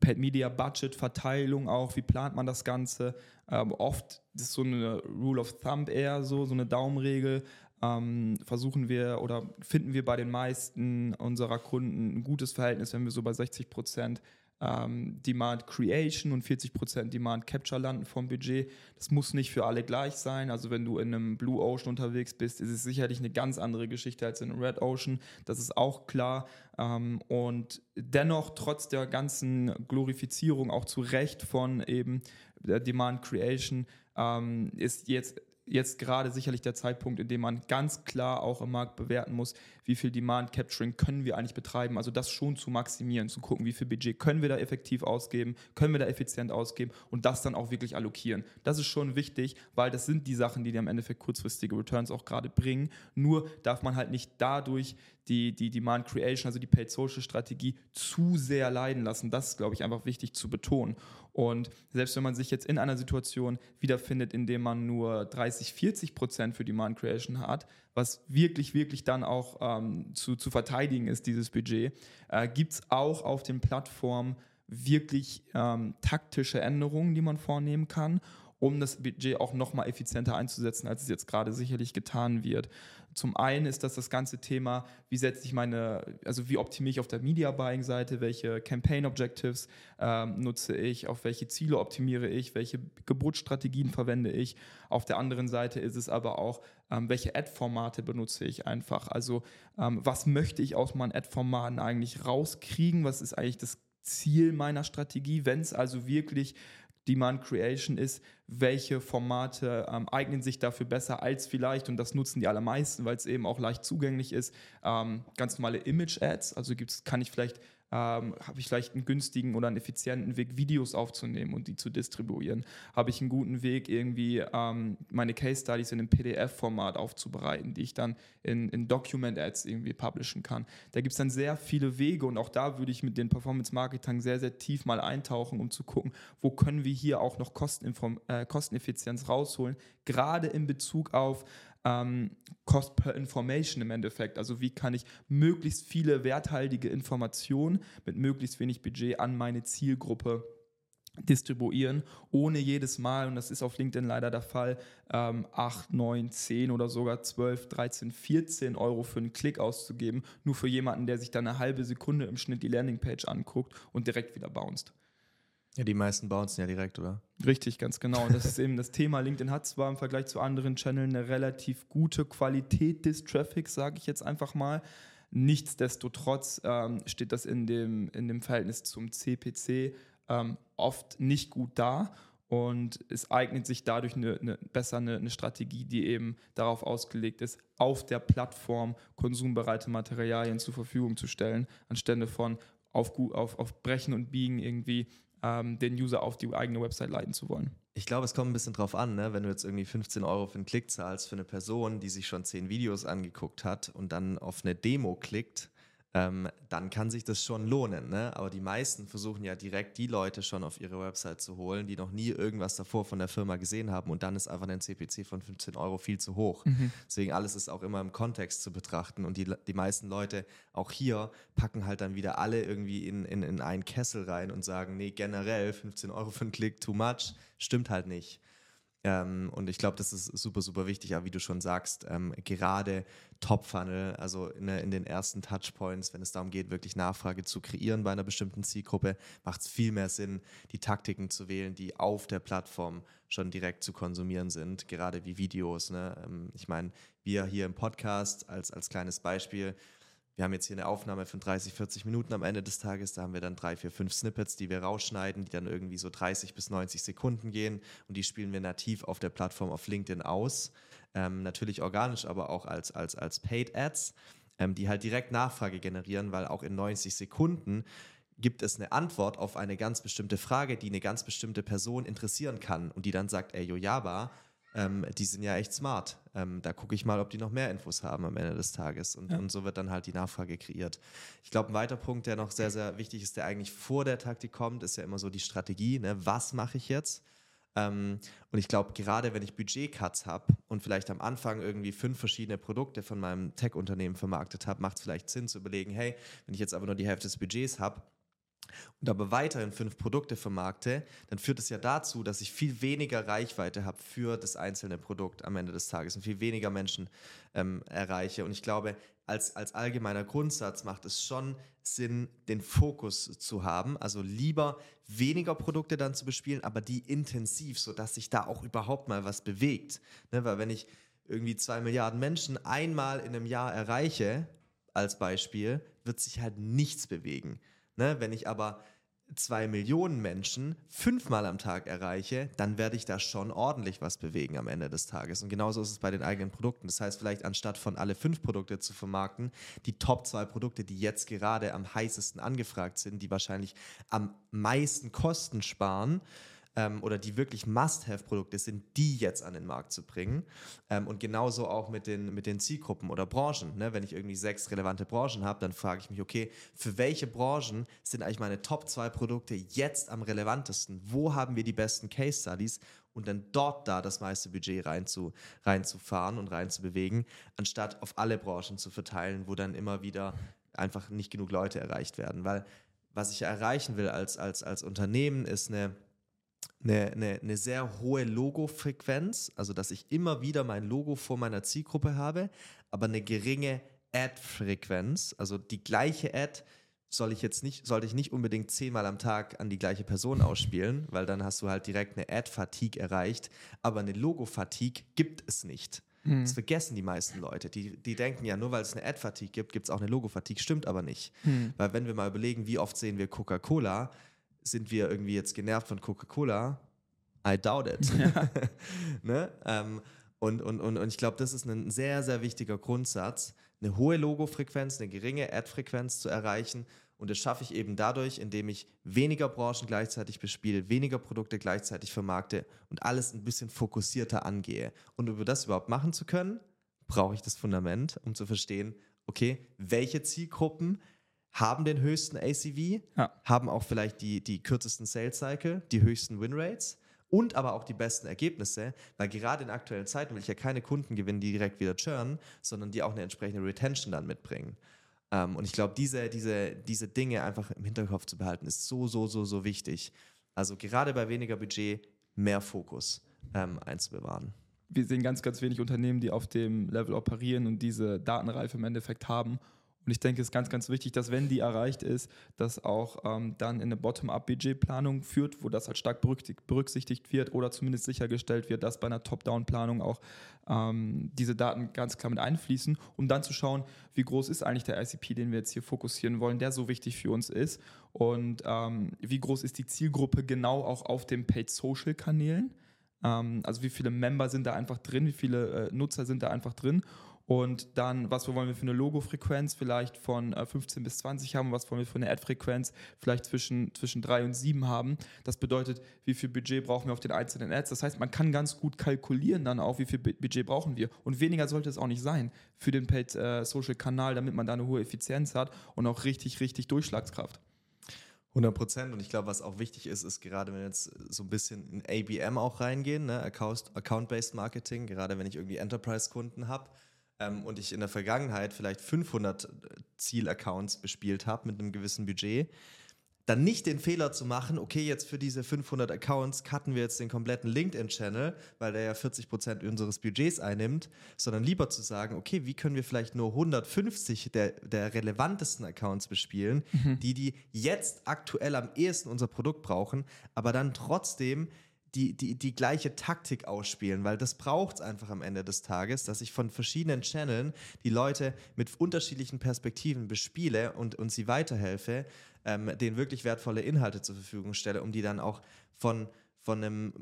Paid Media Budget, Verteilung auch, wie plant man das Ganze? Ähm, oft ist so eine Rule of Thumb eher so, so eine Daumenregel ähm, versuchen wir oder finden wir bei den meisten unserer Kunden ein gutes Verhältnis, wenn wir so bei 60 Prozent ähm, Demand Creation und 40 Prozent Demand Capture landen vom Budget. Das muss nicht für alle gleich sein. Also wenn du in einem Blue Ocean unterwegs bist, ist es sicherlich eine ganz andere Geschichte als in einem Red Ocean. Das ist auch klar. Ähm, und dennoch, trotz der ganzen Glorifizierung auch zu Recht von eben der Demand Creation, ähm, ist jetzt jetzt gerade sicherlich der Zeitpunkt, in dem man ganz klar auch im Markt bewerten muss, wie viel Demand Capturing können wir eigentlich betreiben. Also das schon zu maximieren, zu gucken, wie viel Budget können wir da effektiv ausgeben, können wir da effizient ausgeben und das dann auch wirklich allokieren. Das ist schon wichtig, weil das sind die Sachen, die dir im Endeffekt kurzfristige Returns auch gerade bringen. Nur darf man halt nicht dadurch die, die Demand Creation, also die Paid Social Strategie, zu sehr leiden lassen. Das ist, glaube ich, einfach wichtig zu betonen. Und selbst wenn man sich jetzt in einer Situation wiederfindet, in der man nur 30, 40 Prozent für Demand Creation hat, was wirklich, wirklich dann auch ähm, zu, zu verteidigen ist, dieses Budget, äh, gibt es auch auf den Plattformen wirklich ähm, taktische Änderungen, die man vornehmen kann um das Budget auch nochmal effizienter einzusetzen, als es jetzt gerade sicherlich getan wird. Zum einen ist das das ganze Thema, wie setze ich meine, also wie optimiere ich auf der Media Buying Seite, welche Campaign Objectives ähm, nutze ich, auf welche Ziele optimiere ich, welche Geburtsstrategien verwende ich. Auf der anderen Seite ist es aber auch, ähm, welche Ad-Formate benutze ich einfach. Also ähm, was möchte ich aus meinen Ad-Formaten eigentlich rauskriegen? Was ist eigentlich das Ziel meiner Strategie, wenn es also wirklich Demand Creation ist, welche Formate ähm, eignen sich dafür besser als vielleicht, und das nutzen die allermeisten, weil es eben auch leicht zugänglich ist, ähm, ganz normale Image-Ads. Also gibt's, kann ich vielleicht ähm, habe ich vielleicht einen günstigen oder einen effizienten Weg, Videos aufzunehmen und die zu distribuieren? Habe ich einen guten Weg, irgendwie ähm, meine Case Studies in einem PDF-Format aufzubereiten, die ich dann in, in Document-Ads irgendwie publishen kann? Da gibt es dann sehr viele Wege und auch da würde ich mit den Performance-Marketing sehr, sehr tief mal eintauchen, um zu gucken, wo können wir hier auch noch Kosteninform äh, Kosteneffizienz rausholen, gerade in Bezug auf ähm, Cost per Information im Endeffekt. Also wie kann ich möglichst viele werthaltige Informationen mit möglichst wenig Budget an meine Zielgruppe distribuieren, ohne jedes Mal, und das ist auf LinkedIn leider der Fall, ähm, 8, 9, 10 oder sogar 12, 13, 14 Euro für einen Klick auszugeben, nur für jemanden, der sich dann eine halbe Sekunde im Schnitt die Landingpage anguckt und direkt wieder bounced. Ja, die meisten bouncen ja direkt, oder? Richtig, ganz genau. Und das ist eben das Thema. LinkedIn hat zwar im Vergleich zu anderen Channeln eine relativ gute Qualität des Traffics, sage ich jetzt einfach mal. Nichtsdestotrotz ähm, steht das in dem, in dem Verhältnis zum CPC ähm, oft nicht gut da. Und es eignet sich dadurch eine, eine, besser eine, eine, Strategie, die eben darauf ausgelegt ist, auf der Plattform konsumbereite Materialien zur Verfügung zu stellen, anstelle von auf, auf, auf Brechen und Biegen irgendwie ähm, den User auf die eigene Website leiten zu wollen. Ich glaube, es kommt ein bisschen drauf an, ne? wenn du jetzt irgendwie 15 Euro für einen Klick zahlst für eine Person, die sich schon 10 Videos angeguckt hat und dann auf eine Demo klickt, ähm, dann kann sich das schon lohnen. Ne? Aber die meisten versuchen ja direkt die Leute schon auf ihre Website zu holen, die noch nie irgendwas davor von der Firma gesehen haben und dann ist einfach ein CPC von 15 Euro viel zu hoch. Mhm. Deswegen alles ist auch immer im Kontext zu betrachten und die, die meisten Leute auch hier packen halt dann wieder alle irgendwie in, in, in einen Kessel rein und sagen, nee, generell 15 Euro für einen Klick, too much, stimmt halt nicht. Ähm, und ich glaube, das ist super, super wichtig, aber wie du schon sagst, ähm, gerade Top-Funnel, also in, in, den ersten Touchpoints, wenn es darum geht, wirklich Nachfrage zu kreieren bei einer bestimmten Zielgruppe, macht es viel mehr Sinn, die Taktiken zu wählen, die auf der Plattform schon direkt zu konsumieren sind, gerade wie Videos. Ne? Ähm, ich meine, wir hier im Podcast als, als kleines Beispiel, wir haben jetzt hier eine Aufnahme von 30, 40 Minuten am Ende des Tages. Da haben wir dann drei, vier, fünf Snippets, die wir rausschneiden, die dann irgendwie so 30 bis 90 Sekunden gehen. Und die spielen wir nativ auf der Plattform auf LinkedIn aus. Ähm, natürlich organisch, aber auch als, als, als Paid Ads, ähm, die halt direkt Nachfrage generieren, weil auch in 90 Sekunden gibt es eine Antwort auf eine ganz bestimmte Frage, die eine ganz bestimmte Person interessieren kann und die dann sagt, ey, Yojaba, ähm, die sind ja echt smart. Ähm, da gucke ich mal, ob die noch mehr Infos haben am Ende des Tages. Und, Ja. und so wird dann halt die Nachfrage kreiert. Ich glaube, ein weiterer Punkt, der noch sehr, sehr wichtig ist, der eigentlich vor der Taktik kommt, ist ja immer so die Strategie. Ne? Was mache ich jetzt? Ähm, und ich glaube, gerade wenn ich Budgetcuts habe und vielleicht am Anfang irgendwie fünf verschiedene Produkte von meinem Tech-Unternehmen vermarktet habe, macht es vielleicht Sinn zu überlegen, hey, wenn ich jetzt aber nur die Hälfte des Budgets habe, und aber weiterhin fünf Produkte vermarkte, dann führt es ja dazu, dass ich viel weniger Reichweite habe für das einzelne Produkt am Ende des Tages und viel weniger Menschen ähm, erreiche. Und ich glaube, als, als allgemeiner Grundsatz macht es schon Sinn, den Fokus zu haben. Also lieber weniger Produkte dann zu bespielen, aber die intensiv, sodass sich da auch überhaupt mal was bewegt. Ne? Weil wenn ich irgendwie zwei Milliarden Menschen einmal in einem Jahr erreiche, als Beispiel, wird sich halt nichts bewegen. Ne? Wenn ich aber zwei Millionen Menschen fünfmal am Tag erreiche, dann werde ich da schon ordentlich was bewegen am Ende des Tages. Und genauso ist es bei den eigenen Produkten. Das heißt, vielleicht anstatt von alle fünf Produkte zu vermarkten, die Top zwei Produkte, die jetzt gerade am heißesten angefragt sind, die wahrscheinlich am meisten Kosten sparen, ähm, oder die wirklich Must-Have-Produkte sind, die jetzt an den Markt zu bringen. Ähm, und genauso auch mit den, mit den Zielgruppen oder Branchen. Ne? Wenn ich irgendwie sechs relevante Branchen habe, dann frage ich mich, okay, für welche Branchen sind eigentlich meine Top zwei Produkte jetzt am relevantesten? Wo haben wir die besten Case Studies? Und dann dort da das meiste Budget rein zu, reinzufahren und reinzubewegen, anstatt auf alle Branchen zu verteilen, wo dann immer wieder einfach nicht genug Leute erreicht werden. Weil was ich erreichen will als, als, als Unternehmen ist eine eine, eine, eine sehr hohe Logo-Frequenz, also dass ich immer wieder mein Logo vor meiner Zielgruppe habe, aber eine geringe Ad-Frequenz, also die gleiche Ad soll ich jetzt nicht, sollte ich nicht unbedingt zehnmal am Tag an die gleiche Person ausspielen, weil dann hast du halt direkt eine Ad-Fatigue erreicht, aber eine Logo-Fatigue gibt es nicht. Das vergessen die meisten Leute. Die, die denken ja, nur weil es eine Ad-Fatigue gibt, gibt es auch eine Logo-Fatigue. Stimmt aber nicht. Weil wenn wir mal überlegen, wie oft sehen wir Coca-Cola, sind wir irgendwie jetzt genervt von Coca-Cola? I doubt it. ne? ähm, und, und, und, und ich glaube, das ist ein sehr, sehr wichtiger Grundsatz, eine hohe Logo-Frequenz, eine geringe Ad-Frequenz zu erreichen. Und das schaffe ich eben dadurch, indem ich weniger Branchen gleichzeitig bespiele, weniger Produkte gleichzeitig vermarkte und alles ein bisschen fokussierter angehe. Und um das überhaupt machen zu können, brauche ich das Fundament, um zu verstehen, okay, welche Zielgruppen haben den höchsten ACV, Ja. haben auch vielleicht die, die kürzesten Sales Cycle, die höchsten Winrates und aber auch die besten Ergebnisse, weil gerade in aktuellen Zeiten will ich ja keine Kunden gewinnen, die direkt wieder churnen, sondern die auch eine entsprechende Retention dann mitbringen. Ähm, und ich glaube, diese, diese, diese Dinge einfach im Hinterkopf zu behalten, ist so, so, so, so wichtig. Also gerade bei weniger Budget mehr Fokus ähm, einzubewahren. wir sehen ganz, ganz wenig Unternehmen, die auf dem Level operieren und diese Datenreife im Endeffekt haben. Und ich denke, es ist ganz, ganz wichtig, dass wenn die erreicht ist, das auch ähm, dann in eine Bottom-up-Budgetplanung führt, wo das halt stark berücksichtigt, wird oder zumindest sichergestellt wird, dass bei einer Top-Down-Planung auch ähm, diese Daten ganz klar mit einfließen, um dann zu schauen, wie groß ist eigentlich der ICP, den wir jetzt hier fokussieren wollen, der so wichtig für uns ist und ähm, wie groß ist die Zielgruppe genau auch auf den Paid-Social-Kanälen. Ähm, also wie viele Member sind da einfach drin, wie viele äh, Nutzer sind da einfach drin. Und dann, was wollen wir für eine Logo-Frequenz vielleicht von äh, 15 bis 20 haben, was wollen wir für eine Ad-Frequenz vielleicht zwischen, zwischen 3 und 7 haben. Das bedeutet, wie viel Budget brauchen wir auf den einzelnen Ads. Das heißt, man kann ganz gut kalkulieren dann auch, wie viel Bu- Budget brauchen wir. Und weniger sollte es auch nicht sein für den Paid-Social-Kanal, damit man da eine hohe Effizienz hat und auch richtig, richtig Durchschlagskraft. 100 Prozent. Und ich glaube, was auch wichtig ist, ist gerade, wenn wir jetzt so ein bisschen in ABM auch reingehen, ne? Account- Account-Based Marketing, gerade wenn ich irgendwie Enterprise-Kunden habe ähm, und ich in der Vergangenheit vielleicht 500 Zielaccounts bespielt habe mit einem gewissen Budget, dann nicht den Fehler zu machen, okay, jetzt für diese 500 Accounts cutten wir jetzt den kompletten LinkedIn-Channel, weil der ja 40% unseres Budgets einnimmt, sondern lieber zu sagen, okay, wie können wir vielleicht nur 150 der, der relevantesten Accounts bespielen, die die jetzt aktuell am ehesten unser Produkt brauchen, aber dann trotzdem die, die, die gleiche Taktik ausspielen, weil das braucht es einfach am Ende des Tages, dass ich von verschiedenen Channeln die Leute mit unterschiedlichen Perspektiven bespiele und, und sie weiterhelfe, ähm, denen wirklich wertvolle Inhalte zur Verfügung stelle, um die dann auch von, von einem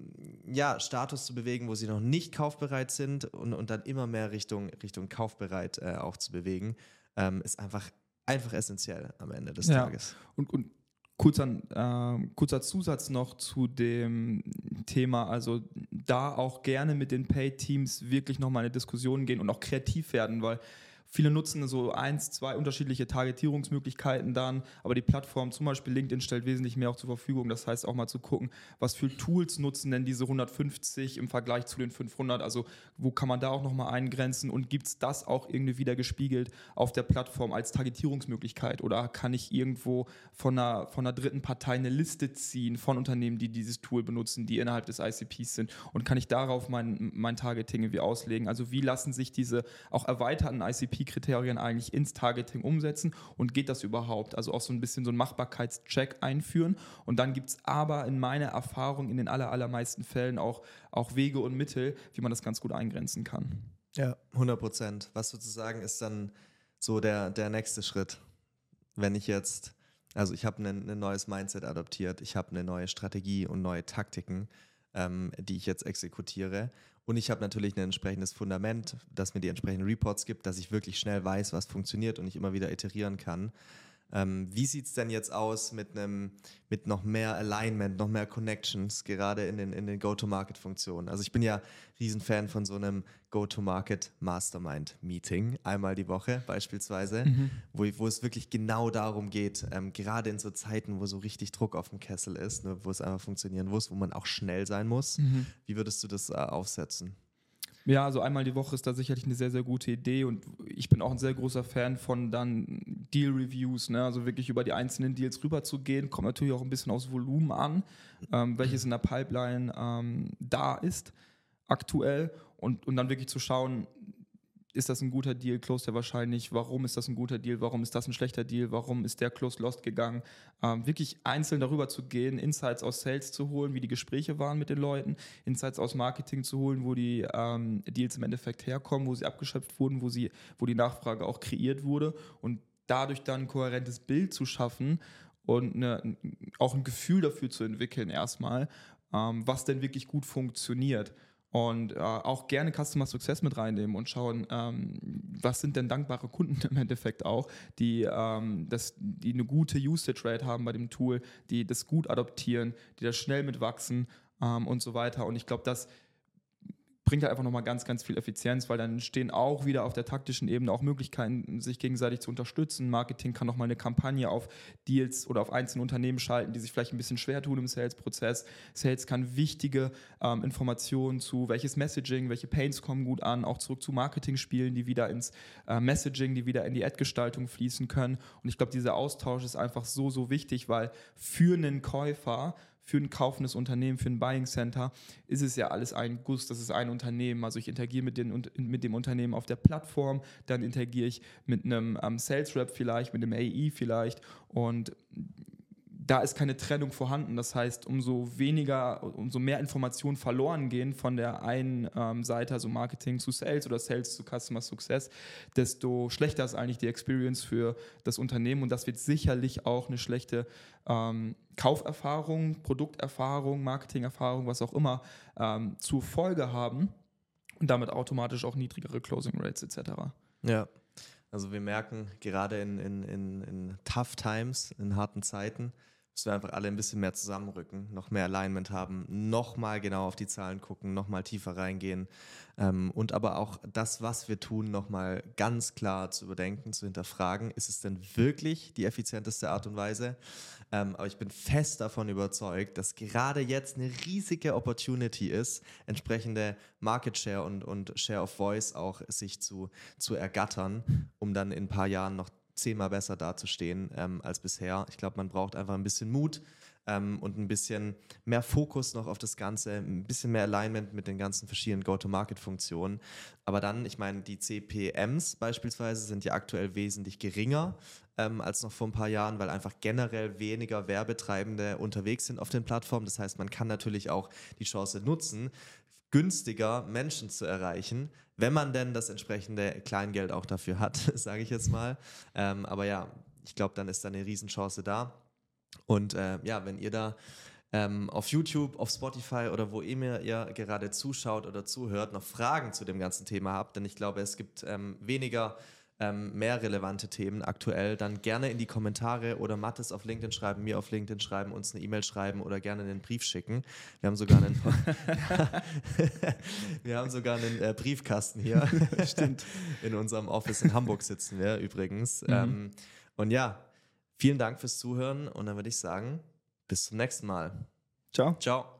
ja, Status zu bewegen, wo sie noch nicht kaufbereit sind und, und dann immer mehr Richtung, Richtung kaufbereit äh, auch zu bewegen, ähm, ist einfach, einfach essentiell am Ende des Ja. Tages. Und, und kurzer, ähm, kurzer Zusatz noch zu dem Thema, also da auch gerne mit den Pay-Teams wirklich nochmal eine Diskussion gehen und auch kreativ werden, weil Viele nutzen so eins, zwei unterschiedliche Targetierungsmöglichkeiten dann, aber die Plattform, zum Beispiel LinkedIn, stellt wesentlich mehr auch zur Verfügung. Das heißt auch mal zu gucken, was für Tools nutzen denn diese 150 im Vergleich zu den 500? Also wo kann man da auch nochmal eingrenzen und gibt es das auch irgendwie wieder gespiegelt auf der Plattform als Targetierungsmöglichkeit? Oder kann ich irgendwo von einer, von einer dritten Partei eine Liste ziehen von Unternehmen, die dieses Tool benutzen, die innerhalb des ICPs sind? Und kann ich darauf mein, mein Targeting irgendwie auslegen? Also wie lassen sich diese auch erweiterten ICPs KPI-Kriterien eigentlich ins Targeting umsetzen und geht das überhaupt? Also auch so ein bisschen so einen Machbarkeitscheck einführen. Und dann gibt es aber in meiner Erfahrung in den aller, allermeisten Fällen auch, auch Wege und Mittel, wie man das ganz gut eingrenzen kann. Ja, 100 Prozent. Was sozusagen ist dann so der, der nächste Schritt? Wenn ich jetzt, also ich habe ein, ein neues Mindset adoptiert, ich habe eine neue Strategie und neue Taktiken, ähm, die ich jetzt exekutiere und ich habe natürlich ein entsprechendes Fundament, das mir die entsprechenden Reports gibt, dass ich wirklich schnell weiß, was funktioniert und ich immer wieder iterieren kann. Ähm, wie sieht es denn jetzt aus mit einem, mit noch mehr Alignment, noch mehr Connections, gerade in den, in den Go-to-Market-Funktionen? Also ich bin ja Riesenfan von so einem Go-to-Market-Mastermind-Meeting, einmal die Woche beispielsweise, mhm. wo, wo es wirklich genau darum geht, ähm, gerade in so Zeiten, wo so richtig Druck auf dem Kessel ist, ne, wo es einfach funktionieren muss, wo man auch schnell sein muss. Mhm. Wie würdest du das äh, aufsetzen? Ja, also einmal die Woche ist da sicherlich eine sehr, sehr gute Idee und ich bin auch ein sehr großer Fan von dann Deal-Reviews, ne? also wirklich über die einzelnen Deals rüber zu gehen. Kommt natürlich auch ein bisschen aus Volumen an, ähm, welches in der Pipeline ähm, da ist aktuell und, und dann wirklich zu schauen, ist das ein guter Deal, closed er wahrscheinlich, warum ist das ein guter Deal, warum ist das ein schlechter Deal, warum ist der closed lost gegangen. Ähm, wirklich einzeln darüber zu gehen, Insights aus Sales zu holen, wie die Gespräche waren mit den Leuten, Insights aus Marketing zu holen, wo die ähm, Deals im Endeffekt herkommen, wo sie abgeschöpft wurden, wo, sie, wo die Nachfrage auch kreiert wurde und dadurch dann ein kohärentes Bild zu schaffen und eine, auch ein Gefühl dafür zu entwickeln erstmal, ähm, was denn wirklich gut funktioniert und äh, auch gerne Customer Success mit reinnehmen und schauen, ähm, was sind denn dankbare Kunden im Endeffekt auch, die, ähm, das, die eine gute Usage Rate haben bei dem Tool, die das gut adoptieren, die da schnell mitwachsen ähm, und so weiter. Und ich glaube, das bringt halt einfach nochmal ganz, ganz viel Effizienz, weil dann entstehen auch wieder auf der taktischen Ebene auch Möglichkeiten, sich gegenseitig zu unterstützen. Marketing kann nochmal eine Kampagne auf Deals oder auf einzelne Unternehmen schalten, die sich vielleicht ein bisschen schwer tun im Sales-Prozess. Sales kann wichtige ähm, Informationen zu welches Messaging, welche Pains kommen gut an, auch zurück zu Marketing spielen, die wieder ins äh, Messaging, die wieder in die Ad-Gestaltung fließen können. Und ich glaube, dieser Austausch ist einfach so, so wichtig, weil für einen Käufer für ein kaufendes Unternehmen, für ein Buying Center ist es ja alles ein Guss, das ist ein Unternehmen. Also ich interagiere mit, den, mit dem Unternehmen auf der Plattform, dann interagiere ich mit einem ähm, Sales Rep vielleicht, mit einem AI vielleicht und da ist keine Trennung vorhanden. Das heißt, umso weniger, umso mehr Informationen verloren gehen von der einen ähm, Seite, also Marketing zu Sales oder Sales zu Customer Success, desto schlechter ist eigentlich die Experience für das Unternehmen und das wird sicherlich auch eine schlechte ähm, Kauferfahrung, Produkterfahrung, Marketingerfahrung, was auch immer ähm, zur Folge haben und damit automatisch auch niedrigere Closing Rates etc. Ja. Also wir merken gerade in, in, in, in Tough Times, in harten Zeiten, müssen wir einfach alle ein bisschen mehr zusammenrücken, noch mehr Alignment haben, noch mal genau auf die Zahlen gucken, noch mal tiefer reingehen ähm, und aber auch das, was wir tun, noch mal ganz klar zu überdenken, zu hinterfragen. Ist es denn wirklich die effizienteste Art und Weise? Ähm, aber ich bin fest davon überzeugt, dass gerade jetzt eine riesige Opportunity ist, entsprechende Market Share und, und Share of Voice auch sich zu, zu ergattern, um dann in ein paar Jahren noch zehnmal besser dazustehen ähm, als bisher. Ich glaube, man braucht einfach ein bisschen Mut ähm, und ein bisschen mehr Fokus noch auf das Ganze, ein bisschen mehr Alignment mit den ganzen verschiedenen Go-to-Market-Funktionen. Aber dann, ich meine, die CPMs beispielsweise sind ja aktuell wesentlich geringer ähm, als noch vor ein paar Jahren, weil einfach generell weniger Werbetreibende unterwegs sind auf den Plattformen. Das heißt, man kann natürlich auch die Chance nutzen, günstiger Menschen zu erreichen, wenn man denn das entsprechende Kleingeld auch dafür hat, sage ich jetzt mal. Ähm, aber ja, ich glaube, dann ist da eine Riesenchance da. Und äh, ja, wenn ihr da ähm, auf YouTube, auf Spotify oder wo immer ihr gerade zuschaut oder zuhört, noch Fragen zu dem ganzen Thema habt, denn ich glaube, es gibt ähm, weniger ähm, mehr relevante Themen aktuell, dann gerne in die Kommentare oder Mattes auf LinkedIn schreiben, mir auf LinkedIn schreiben, uns eine E-Mail schreiben oder gerne einen Brief schicken. Wir haben sogar einen, wir haben sogar einen äh, Briefkasten hier. Stimmt. In unserem Office in Hamburg sitzen wir übrigens. Mhm. Ähm, und ja, vielen Dank fürs Zuhören und dann würde ich sagen, bis zum nächsten Mal. Ciao. Ciao.